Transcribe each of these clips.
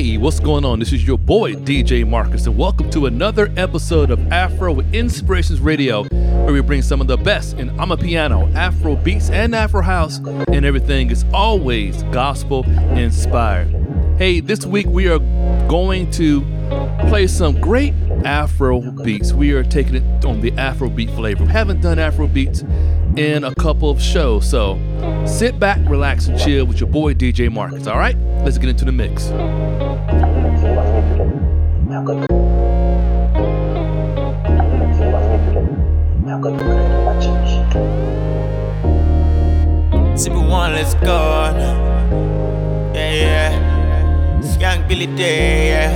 Hey, what's going on? This is your boy DJ Marcus, and welcome to another episode of Afro Inspirations Radio, where we bring some of the best in Amapiano, Afro beats, and Afro house, and everything is always gospel inspired. Hey, this week we are going to play some great Afro beats. We are taking it on the Afro beat flavor. We haven't done Afro beats in a couple of shows, so sit back, relax, and chill with your boy DJ Marcus. All right, let's get into the mix. Simple one, let's go. Yeah, yeah. Skank Billy Day, yeah.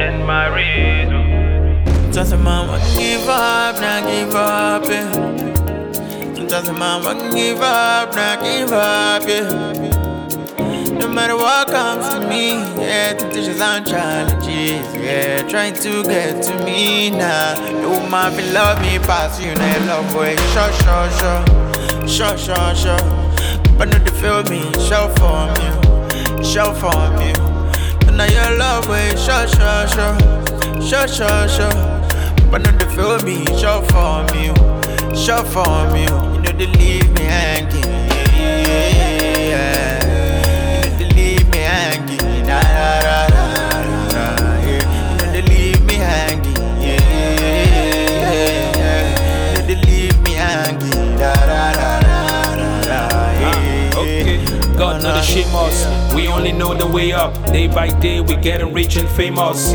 And my reason. Just a mama give up, not give up, yeah. Just a mama give up, not give up, yeah. No matter what comes to me, yeah, temptations and challenges, yeah, trying to get to me now. No man will love me past you, now love way, sure, sure, sure, sure, sure, sure. But not to feel me, show for me, show for me. And now your love way, sure, sure, sure, sure, sure, sure. But not to feel me, show for me, show for me. You know they leave me hanging, only know the way up. Day by day, we getting rich and famous.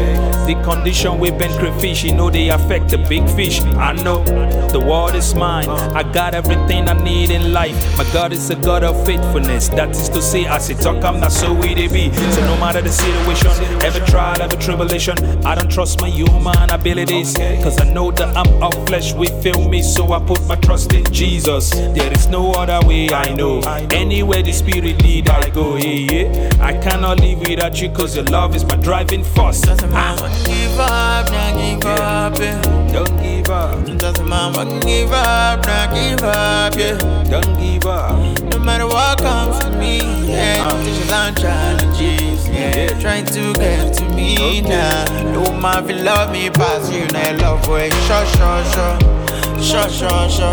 The condition we've been crayfish, you know they affect the big fish. I know the world is mine. I got everything I need in life. My God is a God of faithfulness. That is to say, as it talk, I'm not so we they be. So no matter the situation, every trial, every tribulation, I don't trust my human abilities. Cause I know that I'm of flesh, we feel me. So I put my trust in Jesus. There is no other way I know. Anywhere the spirit lead, I go. Yeah, yeah. I cannot live without you, cause your love is my driving force. Just a mama give up, not give up, yeah. Don't give up, a mama give up, not give up, yeah. don't give up. No matter what comes to me, yeah. Temptations and challenges, yeah. Trying to get to me now. No man will love me past you, now love way. Sure, sure, sure. Sure, sure, sure.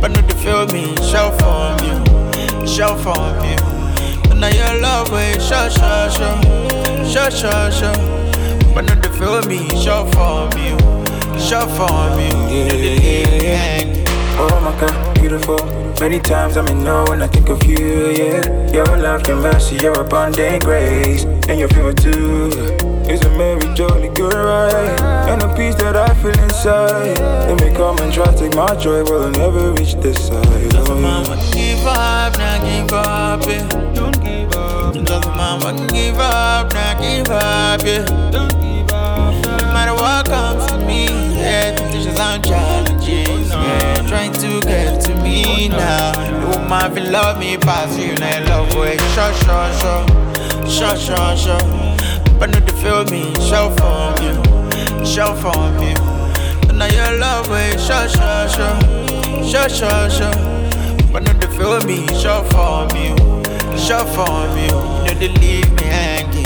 But not to feel me, show for me, show for me. Now your love way, sure, sure, sure. Sure, sure, sure. But not to feel me, show for me, show for me. Yeah. Oh my god, beautiful. Many times I'm in know when I think of you, yeah. Your love, your mercy, your abundant grace, and your favor too. It's a merry, jolly good ride, and the peace that I feel inside. Let me come and try to take my joy, but I'll never reach this side. Oh, mama give up, not give up, yeah. Don't give up, a mama give up, not give up, yeah. don't give up. No matter what comes to me, yeah. Temptations and challenges, yeah. Trying to get to me now. No man will love me past you, now love way. Sure, sure, sure. Sure, sure, sure. But not to feel me, show for me, show for me. But now your love way, sure, sure, sure. Sure, sure, sure. But not to feel me, show for me, show for me. You know they leave me hanging,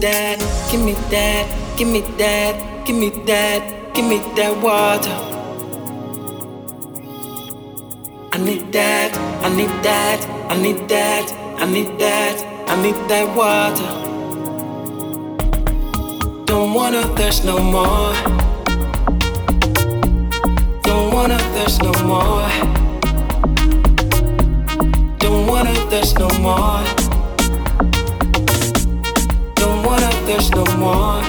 that, give me that, give me that. Give me that, give me that water. I need that, I need that, I need that, I need that, I need that water. Don't wanna thirst no more. Don't wanna thirst no more. Don't wanna thirst no more. Thirst no more.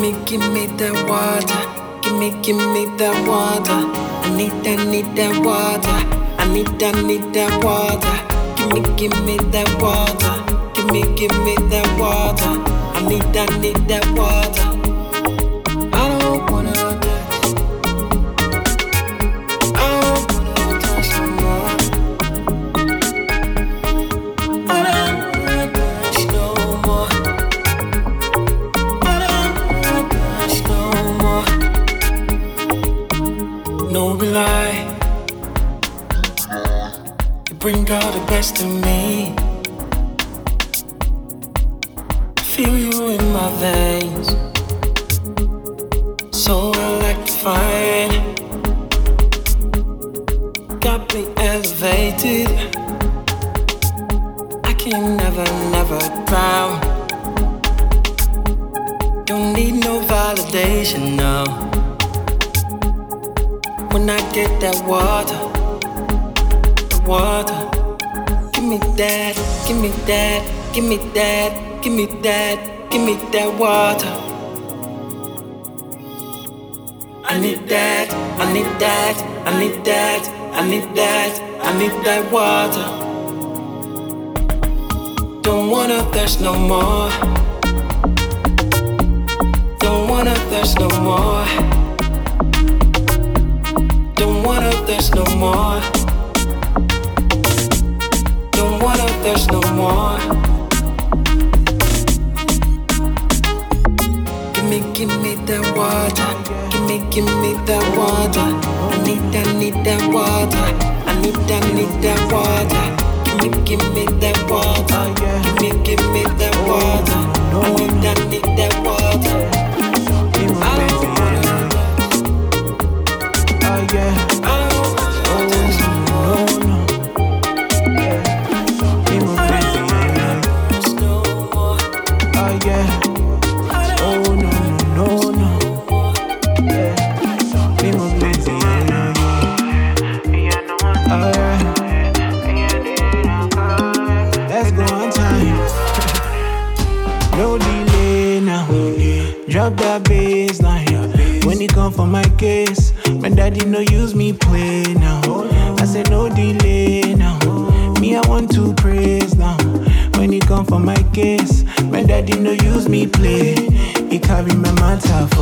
me, give me that water. Give me, give me that water. I need that, need that water. I need that, need that water. Give me, give me that water. Give me, give me that water. I need that, need that water. Don't wanna thirst no more. Don't wanna thirst no more. Don't wanna thirst no more Don't wanna there's no more. Give me, give me that water. Give me, give me that water. I need that, need that water. I need that, need that water. Give me, give me that water. Give me, give me that water. Oh, I need that, need that carry my matter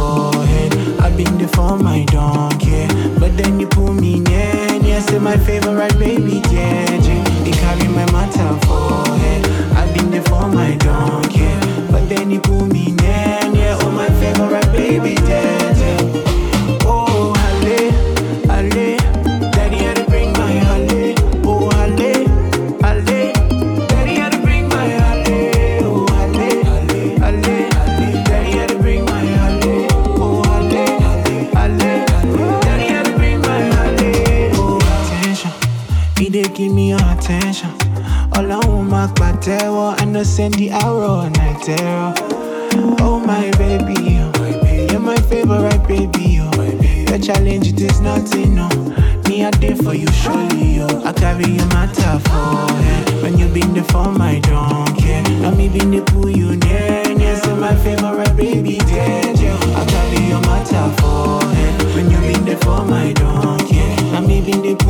attention. All I want my patero, I send the arrow and I terror. Oh my baby, oh. you're my favorite baby. Oh. Your challenge it is nothing, no. Me I did for you, surely, yo. I carry your matter for yeah. When you been there for my donkey, now me been the pull you near, near. So my favorite baby, dead, yo. I carry your matter for yeah. When you been there for my donkey, now me been the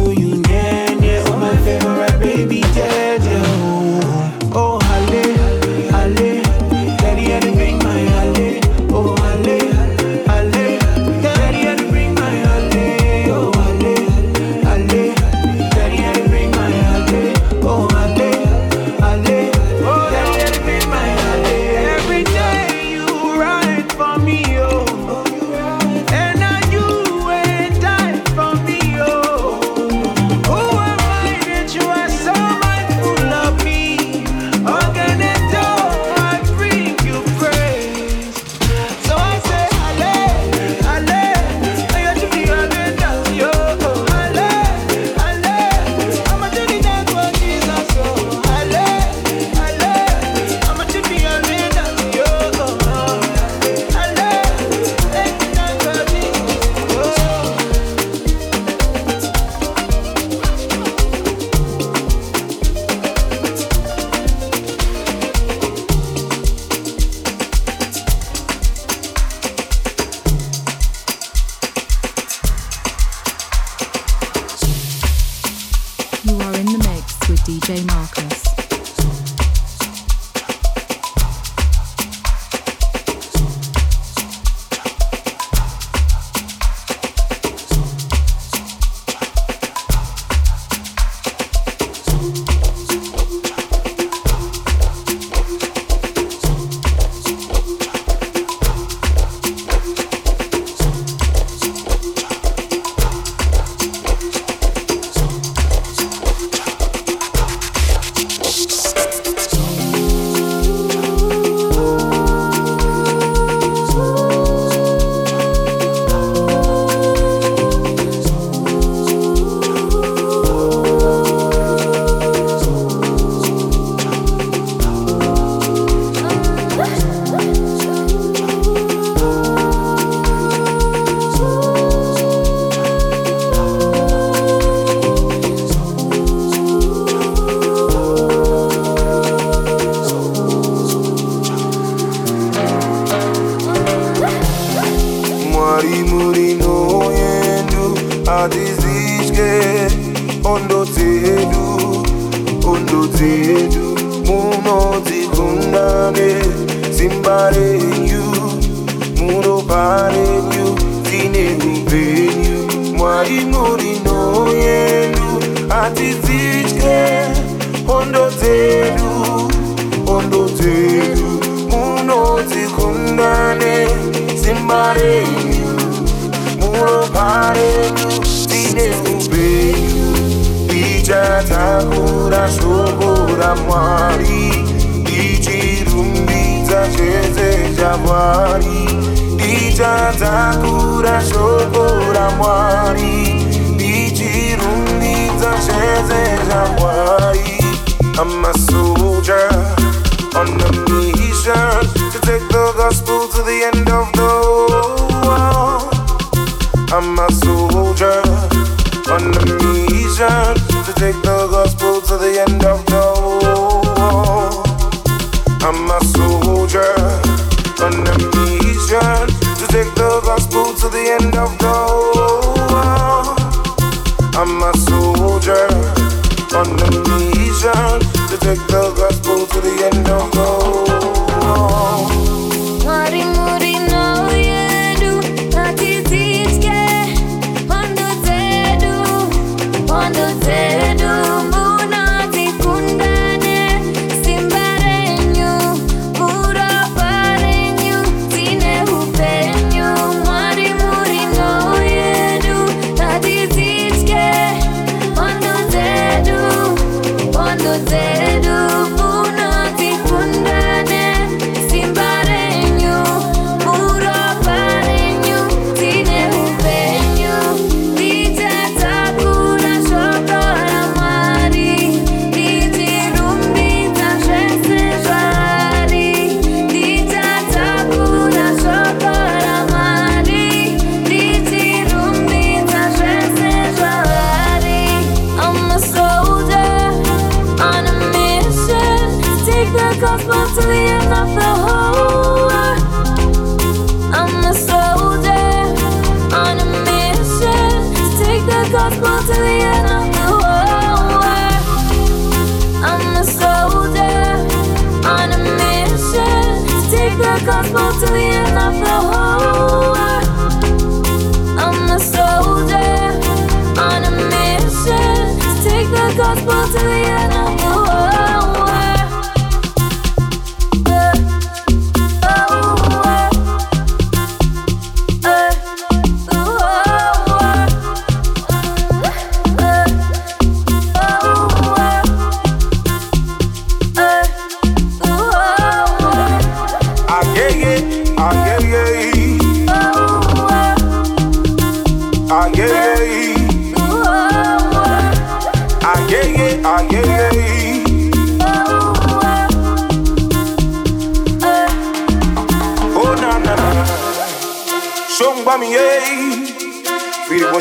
them down.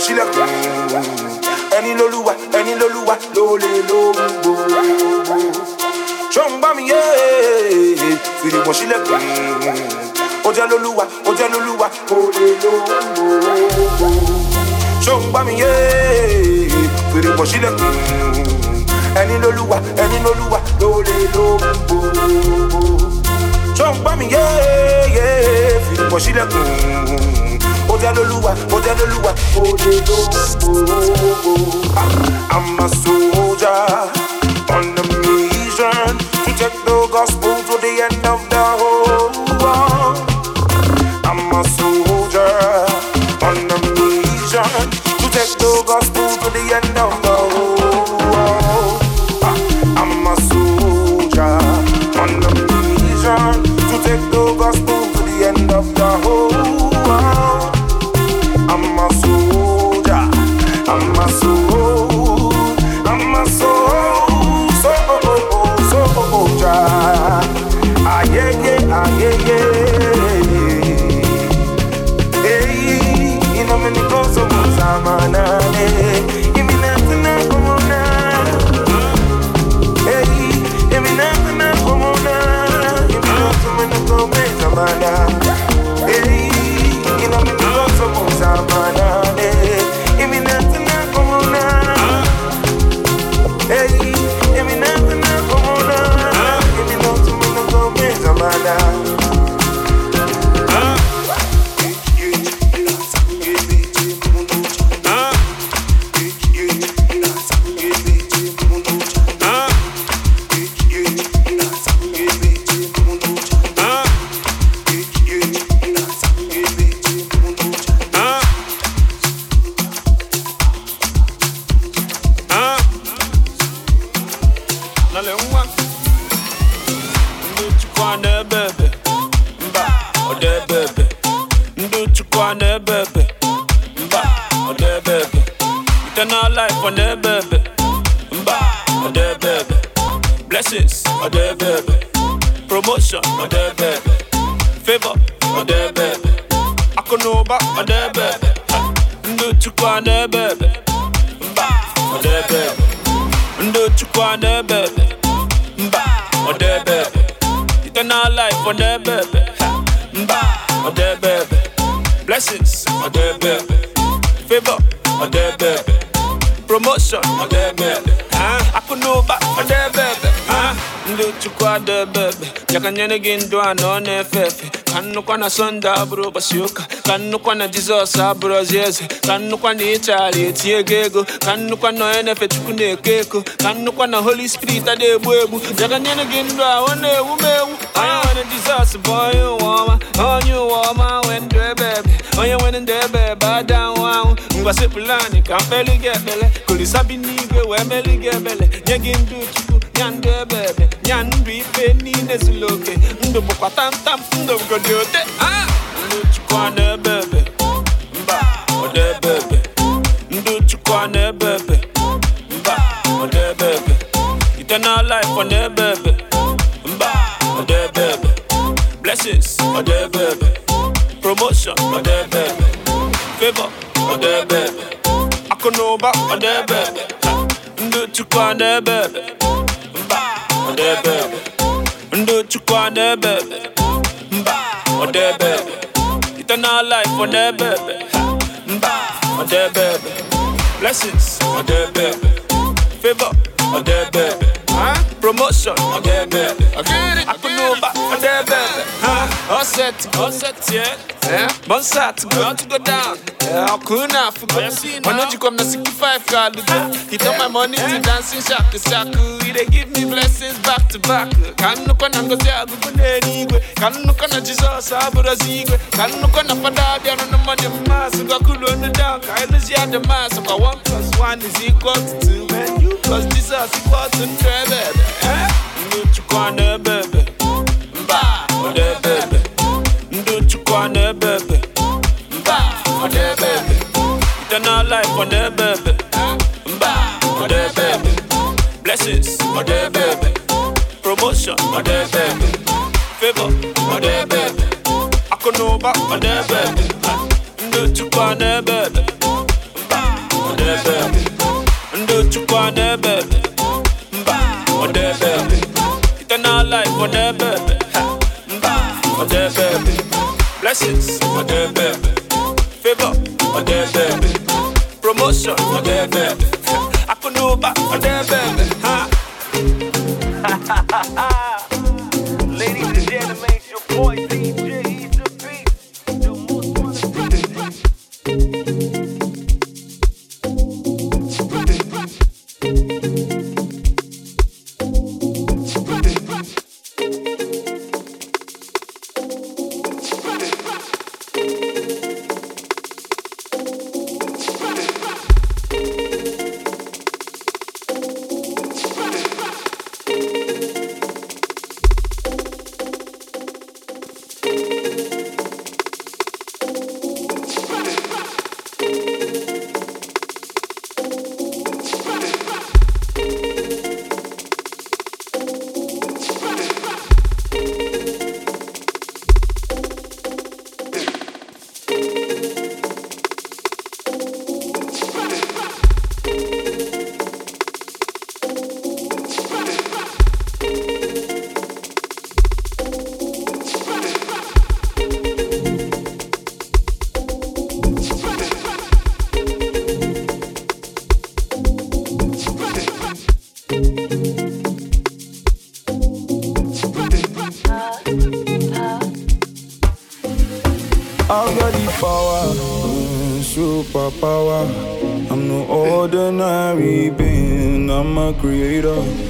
ṣílẹ̀ kù. ẹni lolúwa ẹni lolúwa ló lè lo mi yé fìrìwọ̀ ṣílẹ̀ she ó Oja lolúwa oja lolúwa ó lè lo gbogbo. ṣóun bá mi yé fìrìwọ̀ ṣílẹ̀ kù. ẹni lolúwa ẹni lolúwa ló lè lo gbogbo. ṣóun bá mi yé fìrìwọ̀ ṣílẹ̀ kù. I'm a soldier on a mission to take the gospel. Ebebe ya ka nyere gị ndụ a na ọ na-efe efe ka nnukwu na sọnde abụrụ ụbọchị ụka ka nnukwu na jizọs abụrụzi eze ka nnukwu na ịchagharị etinye gị ego ka nnukwu na onye na-efe chukwu na-eko eko ka nnukwu na holy spirit adị egbu egbu. Ya ka nyere gị ndụ a ọ na-ewu m ewu onye nwere jizọs bụ onye ụwa ọma onye ụwa ọma nwee ndụ ebe ebe onye nwere ndụ ebe ebe ada anwụ anwụ ngwasịpụlani ka mkpeli gị ekpele kolisabi n'igwe wee meli gị ebele nye gị ndụ chukwu ya ndụ ebe ebe ya ndụ ife niile zuru oke ndụ bụkwa tamtam ndụ godi ote ndụ chukwu a na-ebe ebe mba ọ dị ebe ebe ndụ chukwu a na-ebe ebe mba ọ dị ebe ebe eternal life ọ na-ebe ebe mba ọ dị ebe ebe blessings ọ dị ebe ebe promotion ọ dị ebe ebe favor ọ dị ebe ebe akụ na ụba ọ dị ebe ebe ndụ chukwu a na-ebe ebe mba ọ dị ebe ebe ndụ chukwu a na-ebe ebe mba ọ dị ebe ebe eternal life ọ na-ebe mba ọ dị ebe ebe blessings ọ dị ebe ebe favor ọ dị ebe ebe promotion ọ dị ebe all set all set yeah. Eh? Bon sat go to go down. Ọkụ na afụgo ọnụ jikwa m na 65 ka alụgo he turn my money to eh? dancing shaku shaku. He dey give me blessings back to back. Ka nnukwu na ngozi agụgụ n'eluigwe ka nnukwu na jizọs abụrụzi igwe ka nnukwu na fada abịara na mmadụ mmasị gwakulu onu down. Ka ịlụzi adị masị kwa 1 plus 1 is equal to 2 man you plus jesus equal to ndụ ebe ebe Eh? ndụ chukwu a na-ebe ebe mba ọ dị ebe ebe ndụ chukwu a na-ebe ebe mba ọ dị ebe ebe eternal life ọ na-ebe ebe mba ọ dị ebe ebe blessings ebe promotion ọ dị ebe ebe favor ọ dị ebe ebe akụ na ụba ọ dị ebe ebe blessings. Dị ebe ebe favor. Dị ebe ebe promotion. Ọ dị ebe ebe akụ na ụba ọ dị ebe being, creator,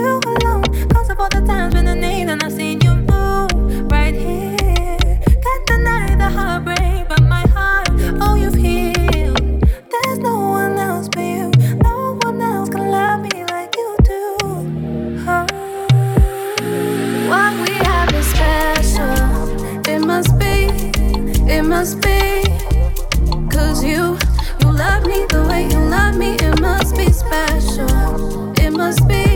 you alone. Cause of all the times when I need and I've seen you move right here. Can't deny the heartbreak, but my heart, oh, you've healed. There's no one else but you. No one else can love me like you do. Oh. What we have is special. It must be, it must be. Cause you, you love me the way you love me. It must be special. It must be.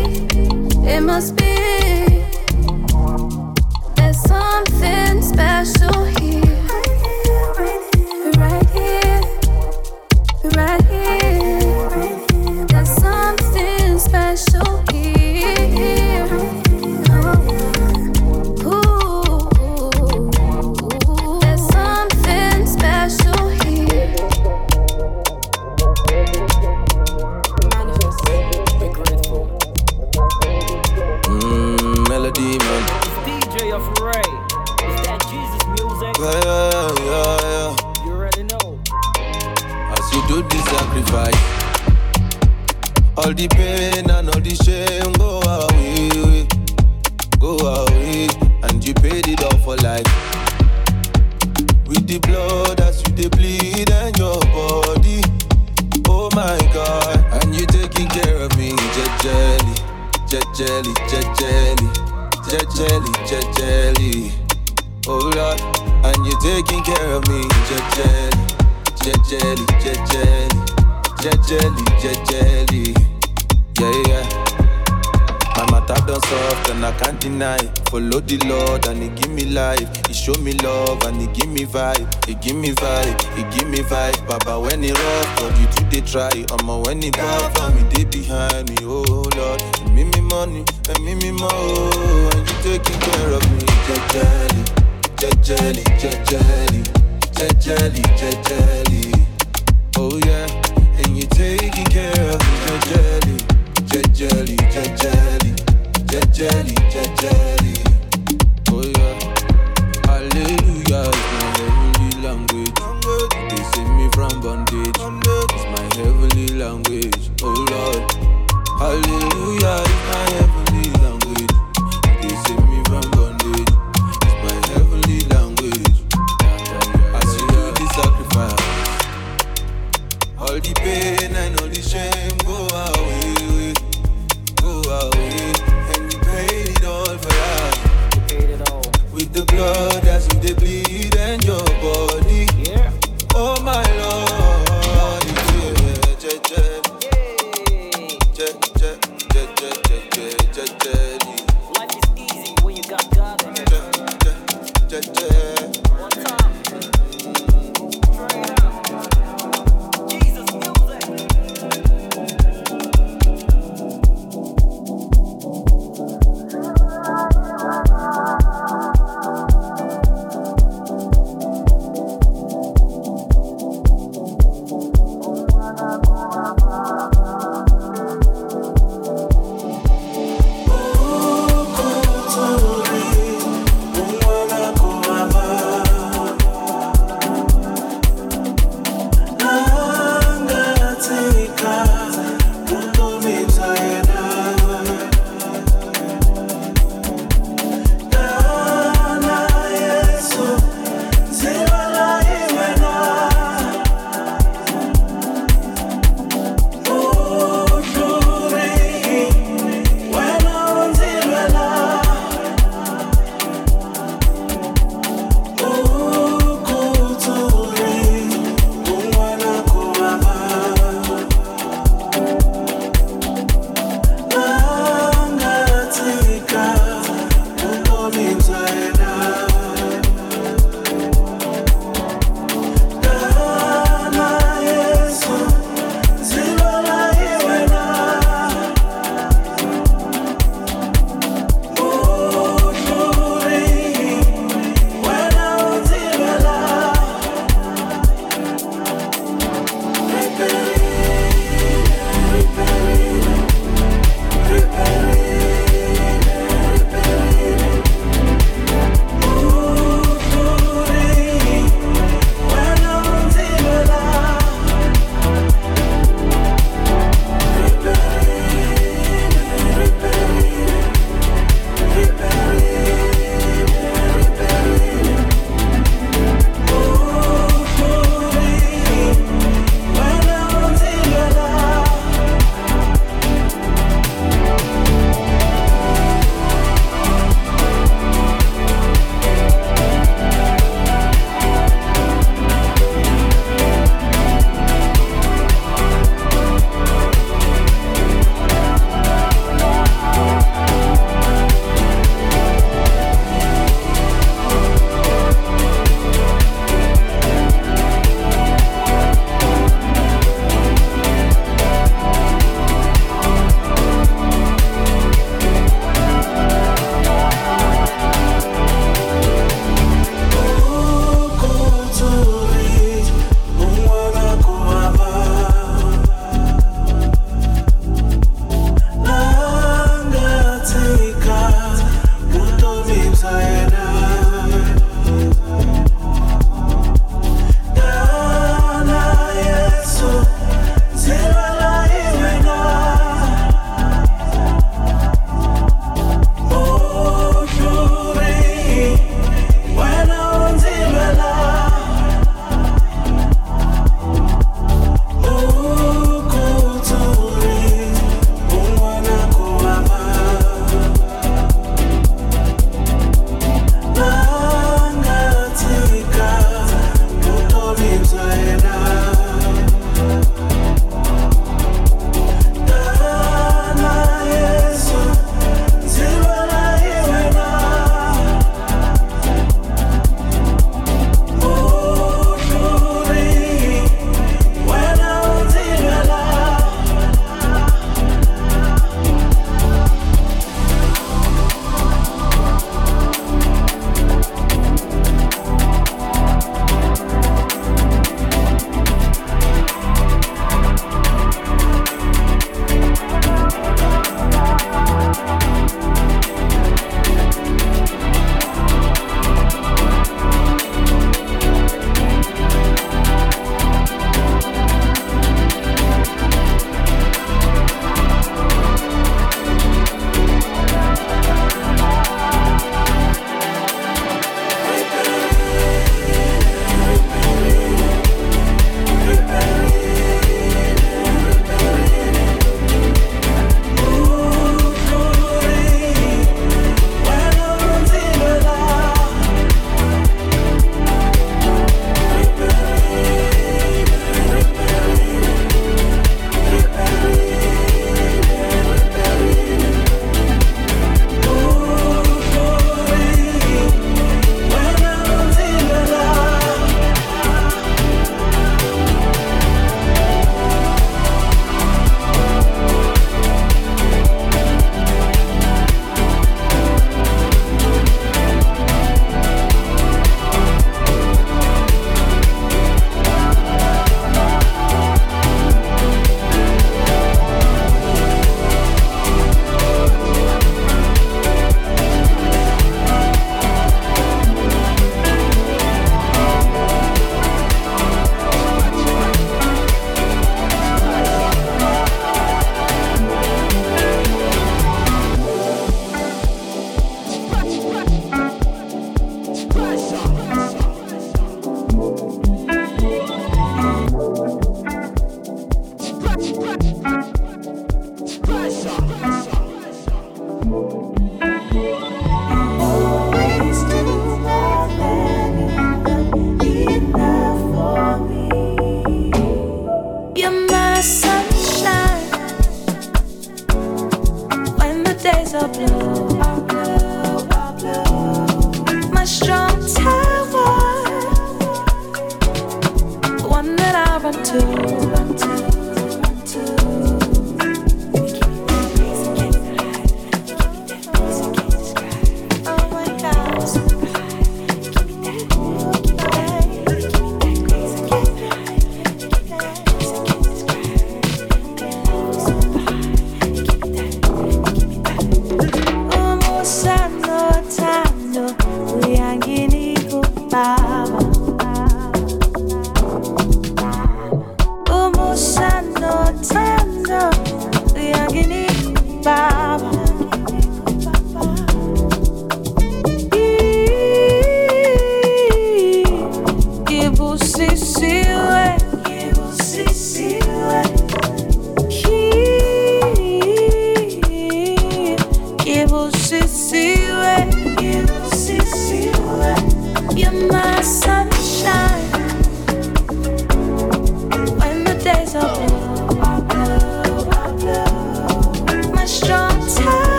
money, let me me more. Oh, and you taking care of me, jelly, jelly, jelly, jelly, jelly, Oh yeah, and you taking care of me, jelly, jelly, jelly, jelly, jelly, Oh yeah, hallelujah is my heavenly language. They save me from bondage. It's my heavenly language. Oh Lord. Hallelujah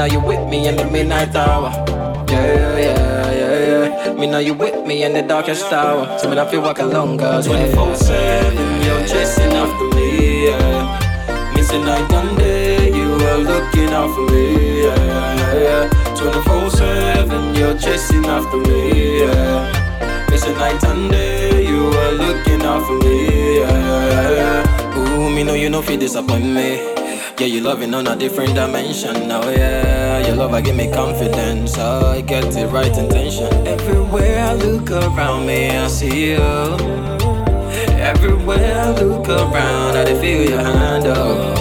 now you with me in the midnight hour. Yeah, yeah, yeah, yeah. Me now you with me in the darkest hour. So me I feel walk God's way. 24 7, you're chasing after me, yeah. Missing night and day, you are looking out for me, yeah, yeah. 24 7, you're chasing after me, yeah. Missing night and day, are looking out for me, yeah, yeah. Ooh, me know you know feel disappoint me. Yeah, you loving on a different dimension now, yeah. Your love, I give me confidence. I get the right intention. Everywhere I look around me, I see you. Everywhere I look around, I feel your hand, oh, yeah, yeah.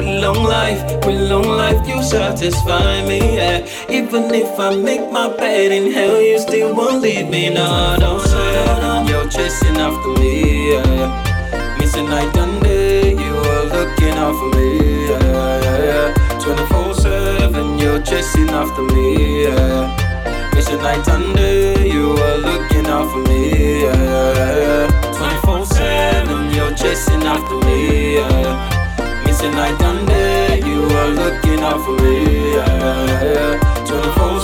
With long life, with long life, you satisfy me, yeah. Even if I make my bed in hell, you still won't leave me, no, don't say You're chasing after me, yeah. Missing night and day, you are looking out for me, yeah, yeah, yeah. 24 7, you're chasing after me, yeah. Missing night and day, you are looking out for me, yeah. 24 7, you're chasing after me, yeah. Missing night and day, you are looking out for me, yeah. 24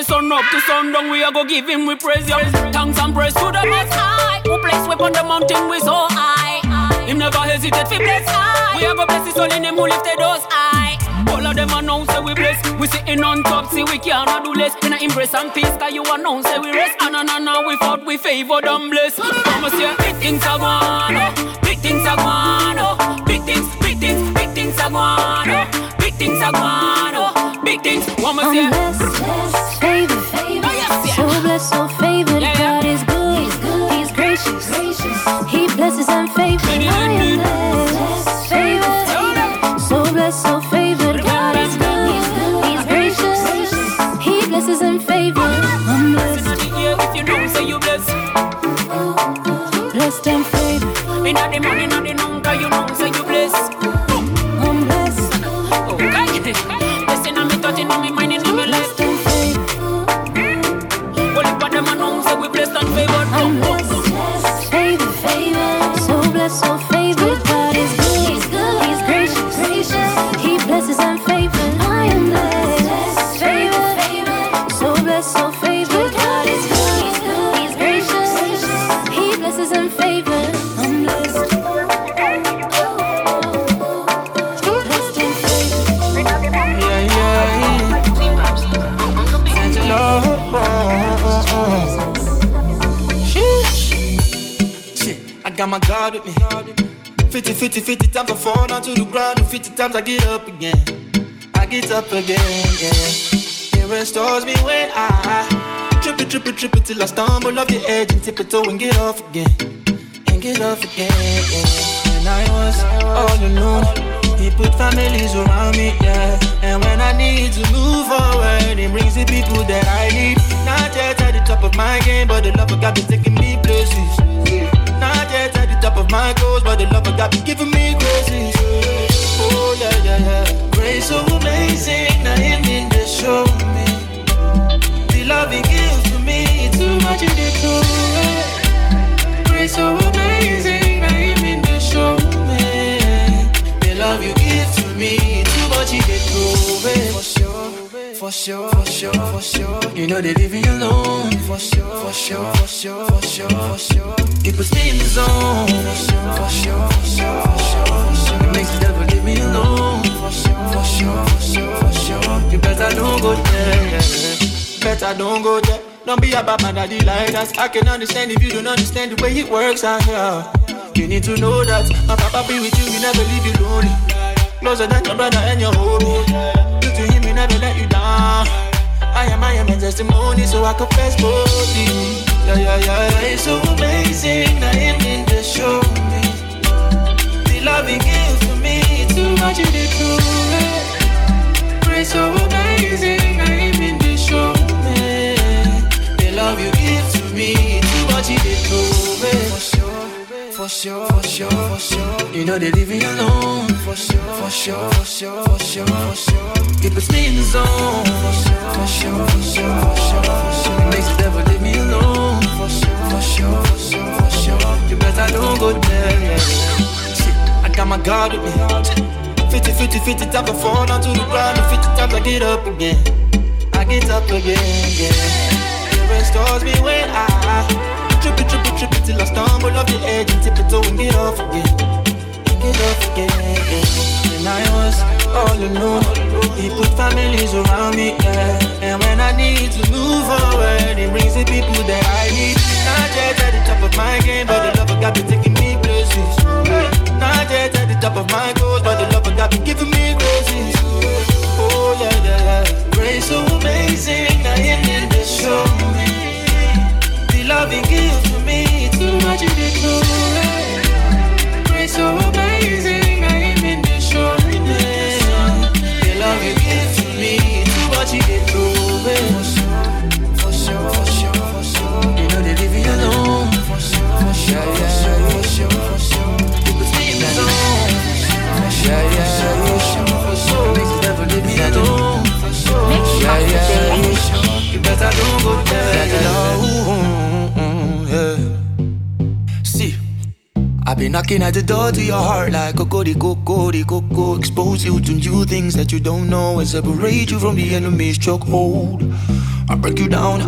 grace on up to sundown, we are go give Him we praise. Yeah. Thanks and praise to the Most High, who place we on the mountain we so high. Him never hesitate to bless. We are go bless His in Him who lifted us high. All of them announce say we bless. We sitting on top, see we cannot do less. In a embrace and peace, cause you announce say we rest. And and and we fought, we favored and blessed. Mama say big things are going, oh. big things are going, oh. big things, big things, big things are going, oh. big things are going, oh. Big things. Mama say. I'm blessed, favored, Oh, yes, yeah. so blessed, so favored. Yeah, yeah. God is good, He's gracious, He blesses and favors. I am blessed, favored, so blessed, so favored. God is good, He's gracious, He blesses and favors. I'm blessed, if you know, say you bless. blessed and favored. In the morning, in the cause you know, God with me. 50, 50, 50 times I fall down to the ground, and 50 times I get up again. I get up again, yeah. It restores me when I trip it, trip it, trip it till I stumble off the edge and tip it toe and get off again. And get off again, yeah. When I was all alone, he put families around me, yeah. And when I need to move forward, he brings the people that I need. Not yet at the top of my game, but the love of God been taking me places. Not yet at the top of my goals, but the love of God been giving me graces. Oh yeah, yeah, yeah. Grace so amazing, now him in the show me. The love he gives to me, too much in the true. Grace so amazing, for sure, for sure, for sure. You know they leave me alone. For sure, for sure, for sure, for sure, for sure. It puts me in the zone. For sure, for sure, for sure, for sure, for sure. It makes the devil leave me alone. For sure, for sure, for sure, for sure. You better don't go there. Better don't go there. Don't be a bad man, daddy like that. I can understand if you don't understand the way it works out here. You need to know that my papa be with you, he never leave you lonely. Closer than your brother and your homie. Look to him, he never let you I am, I am a testimony, so I confess boldly. Yeah, yeah, yeah, it's so amazing. Now him in the show me. The love he gives to me, too much in the truth. Grace so amazing. Now him in the show me. The love you give to me, too much the truth. For sure, for sure, for sure, for sure. You know they leave me alone. For sure, for sure, for sure, for sure, for sure. It puts me in the zone. For sure, for sure, for sure, for sure, for sure. Makes the devil leave me alone. For sure, for sure, for sure, for sure. You better don't go there. Yeah. I got my God with me. 50, 50, 50 times I fall down to the ground, and 50 times I get up again. I get up again, yeah. It restores me when I trip, trip, trip, trip till I stumble off the edge and tip it to wing it off again. Wing it off again. When I was all alone, he put families around me, yeah. And when I need to move forward, he brings the people that I need. Not yet at the top of my game, but the love got be taking me places. Not yet at the top of my goals, but the love got be giving me graces. Oh yeah, yeah, yeah. Grace so amazing, I ended the show. You to me, too much you did knocking at the door to your heart like a Cocody Coco, Coco. Expose you to new things that you don't know and separate you from the enemy's chokehold. I break you down,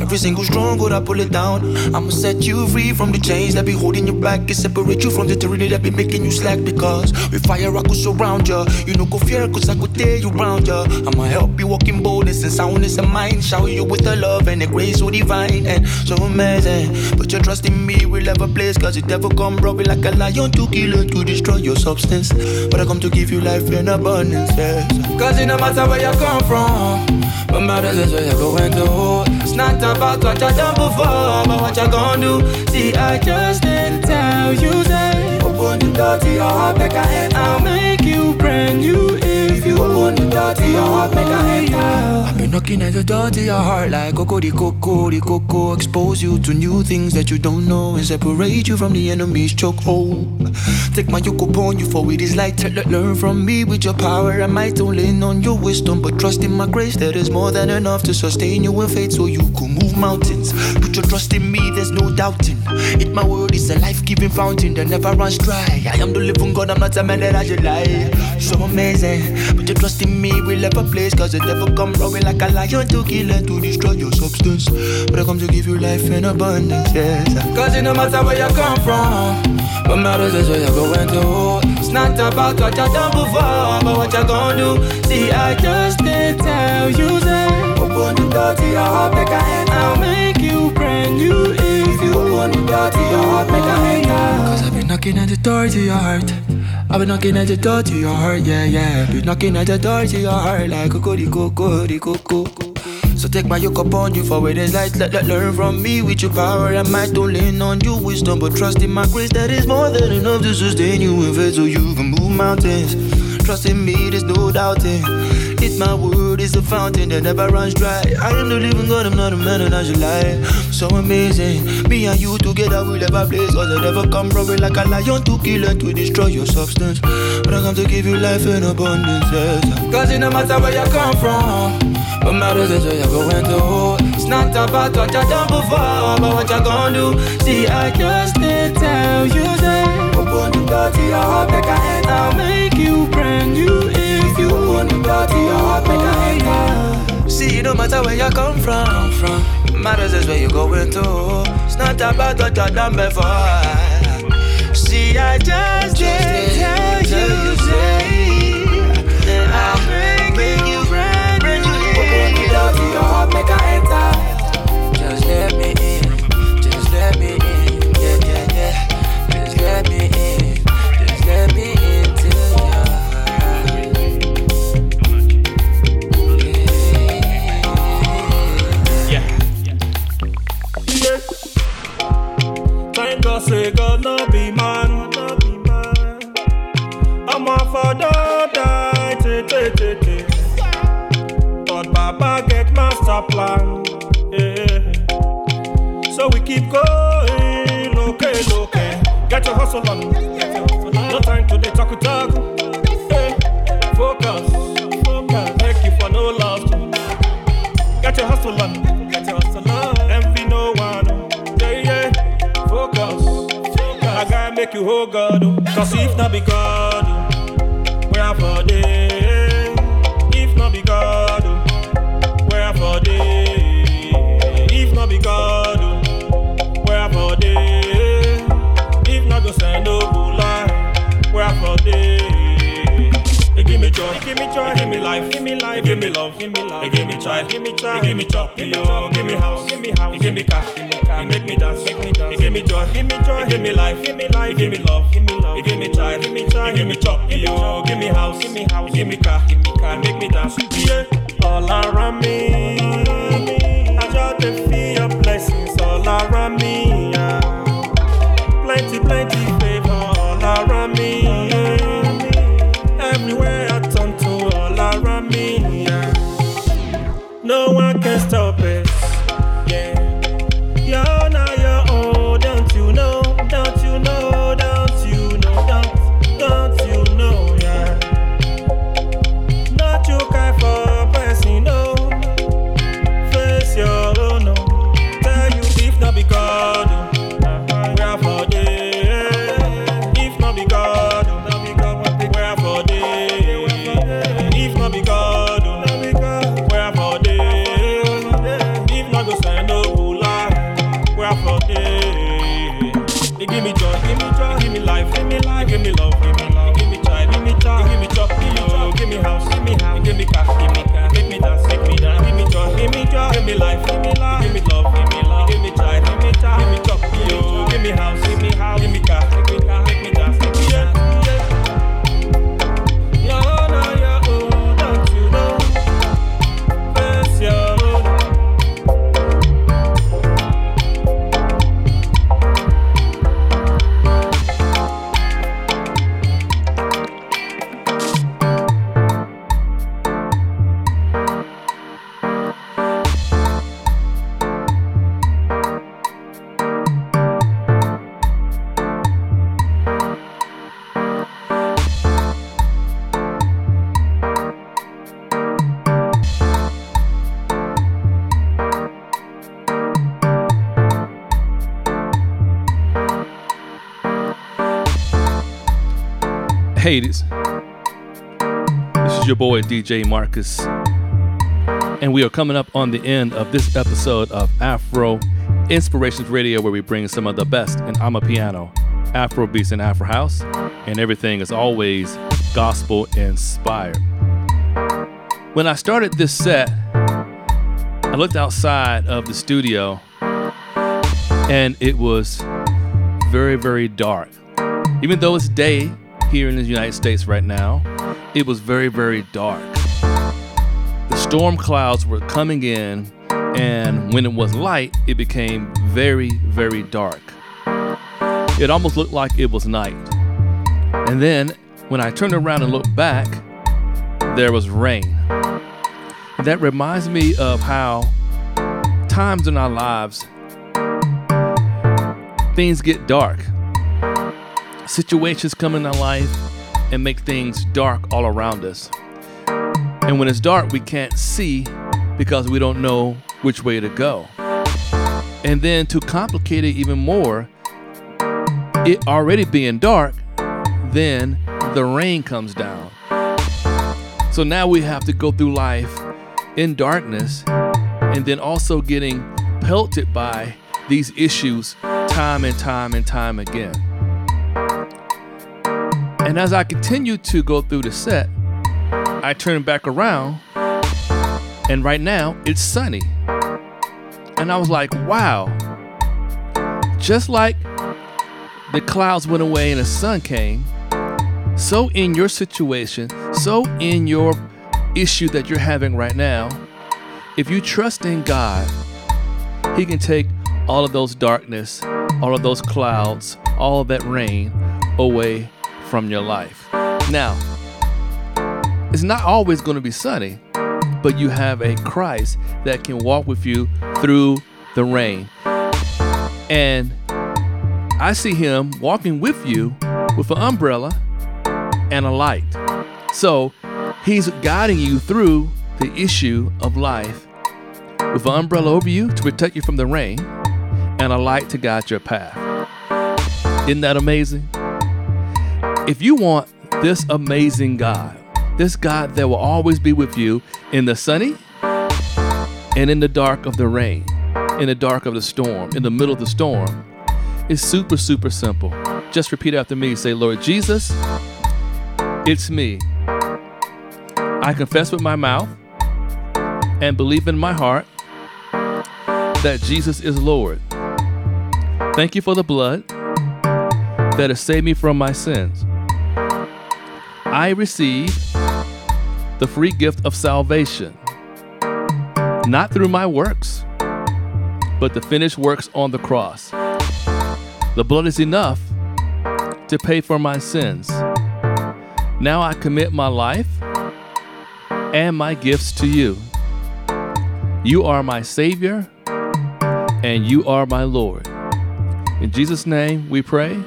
every single stronghold I pull it down. I'ma set you free from the chains that be holding you back and separate you from the tyranny that be making you slack. Because with fire I could surround ya, you know go fear cause I could tear you round ya. I'ma help you walk in boldness and soundness of mind, shower you with the love and the grace so divine and so amazing. Put your trust in me, we'll have a place cause the devil come robbing like a lion to kill and to destroy your substance. But I come to give you life in abundance, yes. Cause it no matter where you come from, but matters is where you're going to. It's not about what you done before, but what you gonna do. See, I just didn't tell you that. Open the door to your heart, I enter. I'll make you brand new if you open the door I've been knocking at the door to your heart like Coco di Coco di Coco. Expose you to new things that you don't know and separate you from the enemy's chokehold. Take my yoke upon you, for it is light. Le- Learn from me with your power. I might don't lean on your wisdom, but trust in my grace that is more than enough to sustain you in faith so you can move mountains. Put your trust in me, there's no doubting. It my word is a life-giving fountain that never runs dry. I am the living God, I'm not a man that I should lie. So amazing. Put your trust in me, we'll have a place, cause the devil come roaring like a lion to kill and to destroy your substance. But I come to give you life in abundance, yes. Cause it no matter where you come from, what matters is where you're going to. It's not about what you done before, but what you gonna do. See, I just did tell you that. Open the door to your heart, make I enter. I'll make you brand new if you open the door to your heart, make I enter. Cause I've been knocking at the door to your heart. I've been knocking at the door to your heart, yeah, yeah. Been knocking at the door to your heart like Coco di Coco. So take my yoke upon you for where there's light. Let, let learn from me with your power. I might don't lean on your wisdom, but trust in my grace that is more than enough to sustain you in faith so you can move mountains. Trust in me, there's no doubting. It's my word, is a fountain that never runs dry. I am the living God, I'm not a man and I should lie. So amazing, me and you together will never place. Cause I never come roaring like a lion to kill and to destroy your substance. But I come to give you life in abundance. Yes. Cause it no matter where you come from, what matters is where you're going to. It's not about what you done before, but what you're gonna do. See, I just did tell you that. Open the door to your heart, make I enter. I'll make you brand new you open the door to your heart, make I enter. See, no matter where you come from, come from. matters is where you're going to. It's not about what you done before. See, I just did tell you that. I'll make you brand new. Open the door to your heart, make I enter. Just let me say God no be man. I'm a father die, te te te. But Baba get master plan. Yeah. So we keep going, okay, okay. Get your hustle on, no time to dey talk talk. Focus, focus. Make you for no loss. Get your hustle on, you whole God. oh. Cause if not be God, oh, where for day? If not be God, oh, where for day? If not be God, oh, where for day? If not go send no lie, where for day? He give me joy, he give me joy, he give me life, give me life, he give me love, give me love, he give me child, give me child, he give me chop, give me house, give me house, he give me cash, he make me dance, make me dance, give me joy, give me joy, give me life, give me life, give me love, give me love, give me child, give me child, give me chop, give me house, give me house, give me car, give me car, make me dance, yeah, all around me. House, give me house, give me car, give me car, make me dance, make me dance, give me joy, give me joy, give me life, give me life, give me love, Hey, this, is your boy DJ Marcus, and we are coming up on the end of this episode of Afro Inspirations Radio, where we bring some of the best in Amapiano, Afro beats, and Afro house, and everything is always gospel inspired. When I started this set, I looked outside of the studio, and it was very, very dark. Even though it's day here in the United States right now, it was very, very dark. The storm clouds were coming in, and when it was light, it became very, very dark. It almost looked like it was night. And then when I turned around and looked back, there was rain. That reminds me of how times in our lives things get dark situations come in our life and make things dark all around us. And when it's dark, we can't see because we don't know which way to go. And then to complicate it even more, it already being dark, then the rain comes down. So now we have to go through life in darkness and then also getting pelted by these issues time and time and time again. And as I continued to go through the set, I turned back around, and right now it's sunny. And I was like, wow. Just like the clouds went away and the sun came, so in your situation, so in your issue that you're having right now, if you trust in God, He can take all of those darkness, all of those clouds, all of that rain away from your life. Now, it's not always going to be sunny, but you have a Christ that can walk with you through the rain. And I see him walking with you with an umbrella and a light. So he's guiding you through the issue of life with an umbrella over you to protect you from the rain and a light to guide your path. Isn't that amazing? If you want this amazing God, this God that will always be with you in the sunny and in the dark of the rain, in the dark of the storm, in the middle of the storm, it's super, super simple. Just repeat after me. Say, Lord Jesus, it's me. I confess with my mouth and believe in my heart that Jesus is Lord. Thank you for the blood that has saved me from my sins. I receive the free gift of salvation, not through my works, but the finished works on the cross. The blood is enough to pay for my sins. Now I commit my life and my gifts to you. You are my Savior and you are my Lord. In Jesus' name we pray.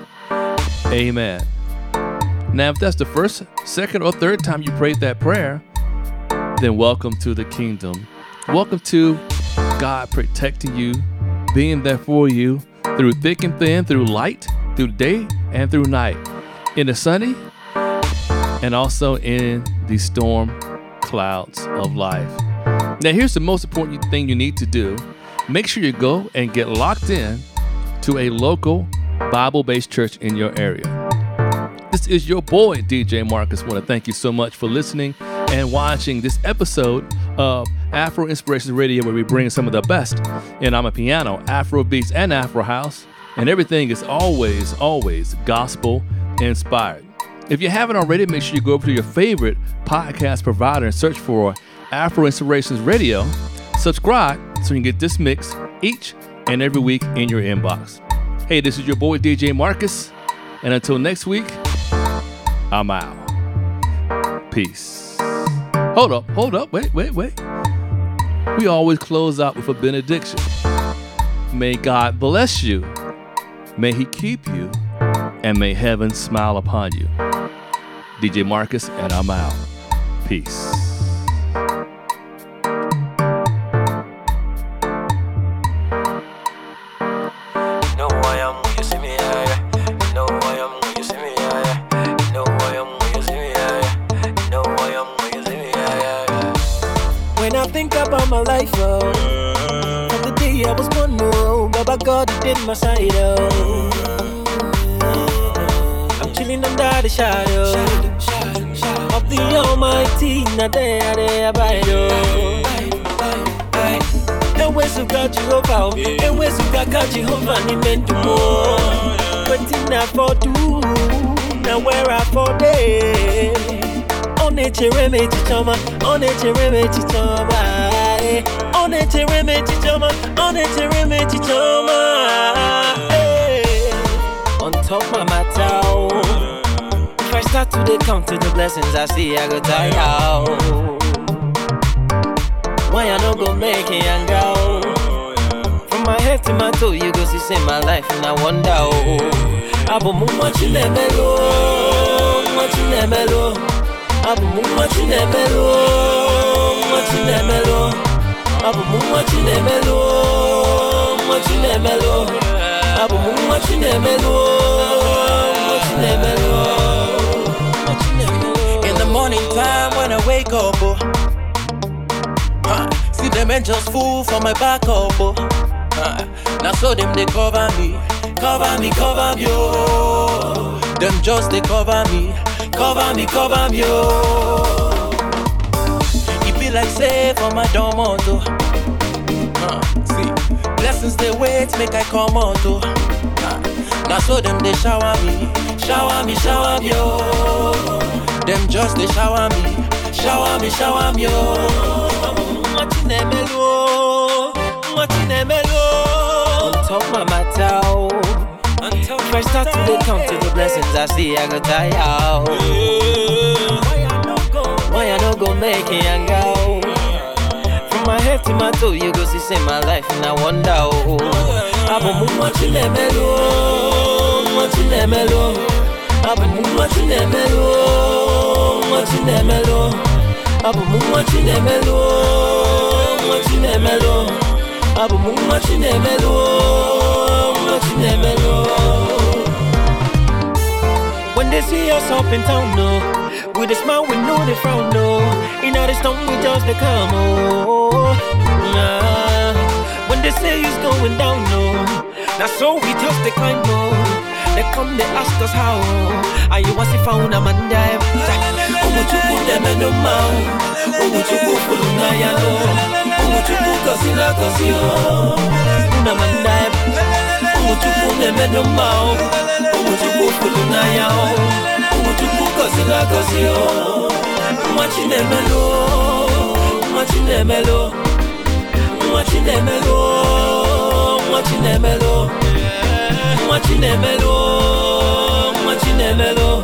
Amen. Now, if that's the first, second, or third time you prayed that prayer, then welcome to the kingdom. Welcome to God protecting you, being there for you through thick and thin, through light, through day, and through night, in the sunny, and also in the storm clouds of life. Now, here's the most important thing you need to do make sure you go and get locked in to a local Bible based church in your area. This is your boy, DJ Marcus. Want to thank you so much for listening and watching this episode of Afro Inspirations Radio, where we bring some of the best in Amapiano, Afro beats, and Afro house. And everything is always, always gospel inspired. If you haven't already, make sure you go over to your favorite podcast provider and search for Afro Inspirations Radio. Subscribe so you can get this mix each and every week in your inbox. Hey, this is your boy DJ Marcus, and until next week, I'm out. Peace. Hold up, hold up, wait, wait, wait. We always close out with a benediction. May God bless you, may He keep you, and may heaven smile upon you. DJ Marcus, and I'm out. Peace. There, there, by oh. ewezuga jehova o ewezuga jehova n'ime ndụ m o. wetin na for do na where i for dey ọ na-echere m echiche ọma na-echere m echiche eh. ọ na-echere m echiche ọma ọ na-echere on top my matter start to dey count to the blessings i see i go tire out. Why I no go make it and go? From my head to my toe, you go see say my life and I wonder oh. Abu mu machi nemelo, machi nemelo. Abu mu machi nemelo, machi nemelo. Abu mu machi nemelo, machi nemelo. Abu mu machi nemelo, machi nemelo. Machi nemelo. In the morning time when I wake up, oh, huh, see them angels full for my back up, oh, huh, now so them they cover me, cover me, cover me, oh, them just they cover me, cover me, cover me, oh. It be like say for my domoto, huh, ah, see blessings they wait make I come out, oh, now so them they shower me, shower me, shower me, oh. Them just they shower me, shower me, shower me, oh. Machi nemelo, machi nemelo. On top my matter, oh. If I start to dey count to the blessings I see, I go tire. oh. Why I no go make it and go? From my head to my toe, you go see say my life and I wonder oh. Abu mu machi nemelo, machi nemelo, machi nemelo. Abu mu machi nemelo, machi nemelo. When they see us up in town, no, with a smile, we know they frown, no. In our storm, we just they come, oh. Nah. When they say it's going down, no, now so we just they climb, no. They come, they ask us how. Are you if I a man die? Umuchukwu demenu mau Umuchukwu fulu na yalo Umuchukwu kosi na kosi o Una mandae Umuchukwu demenu mau Umuchukwu fulu na yao Umuchukwu kosi na kosi o Mwachinemelo Mwachinemelo Mwachinemelo Mwachinemelo umu acinebedo.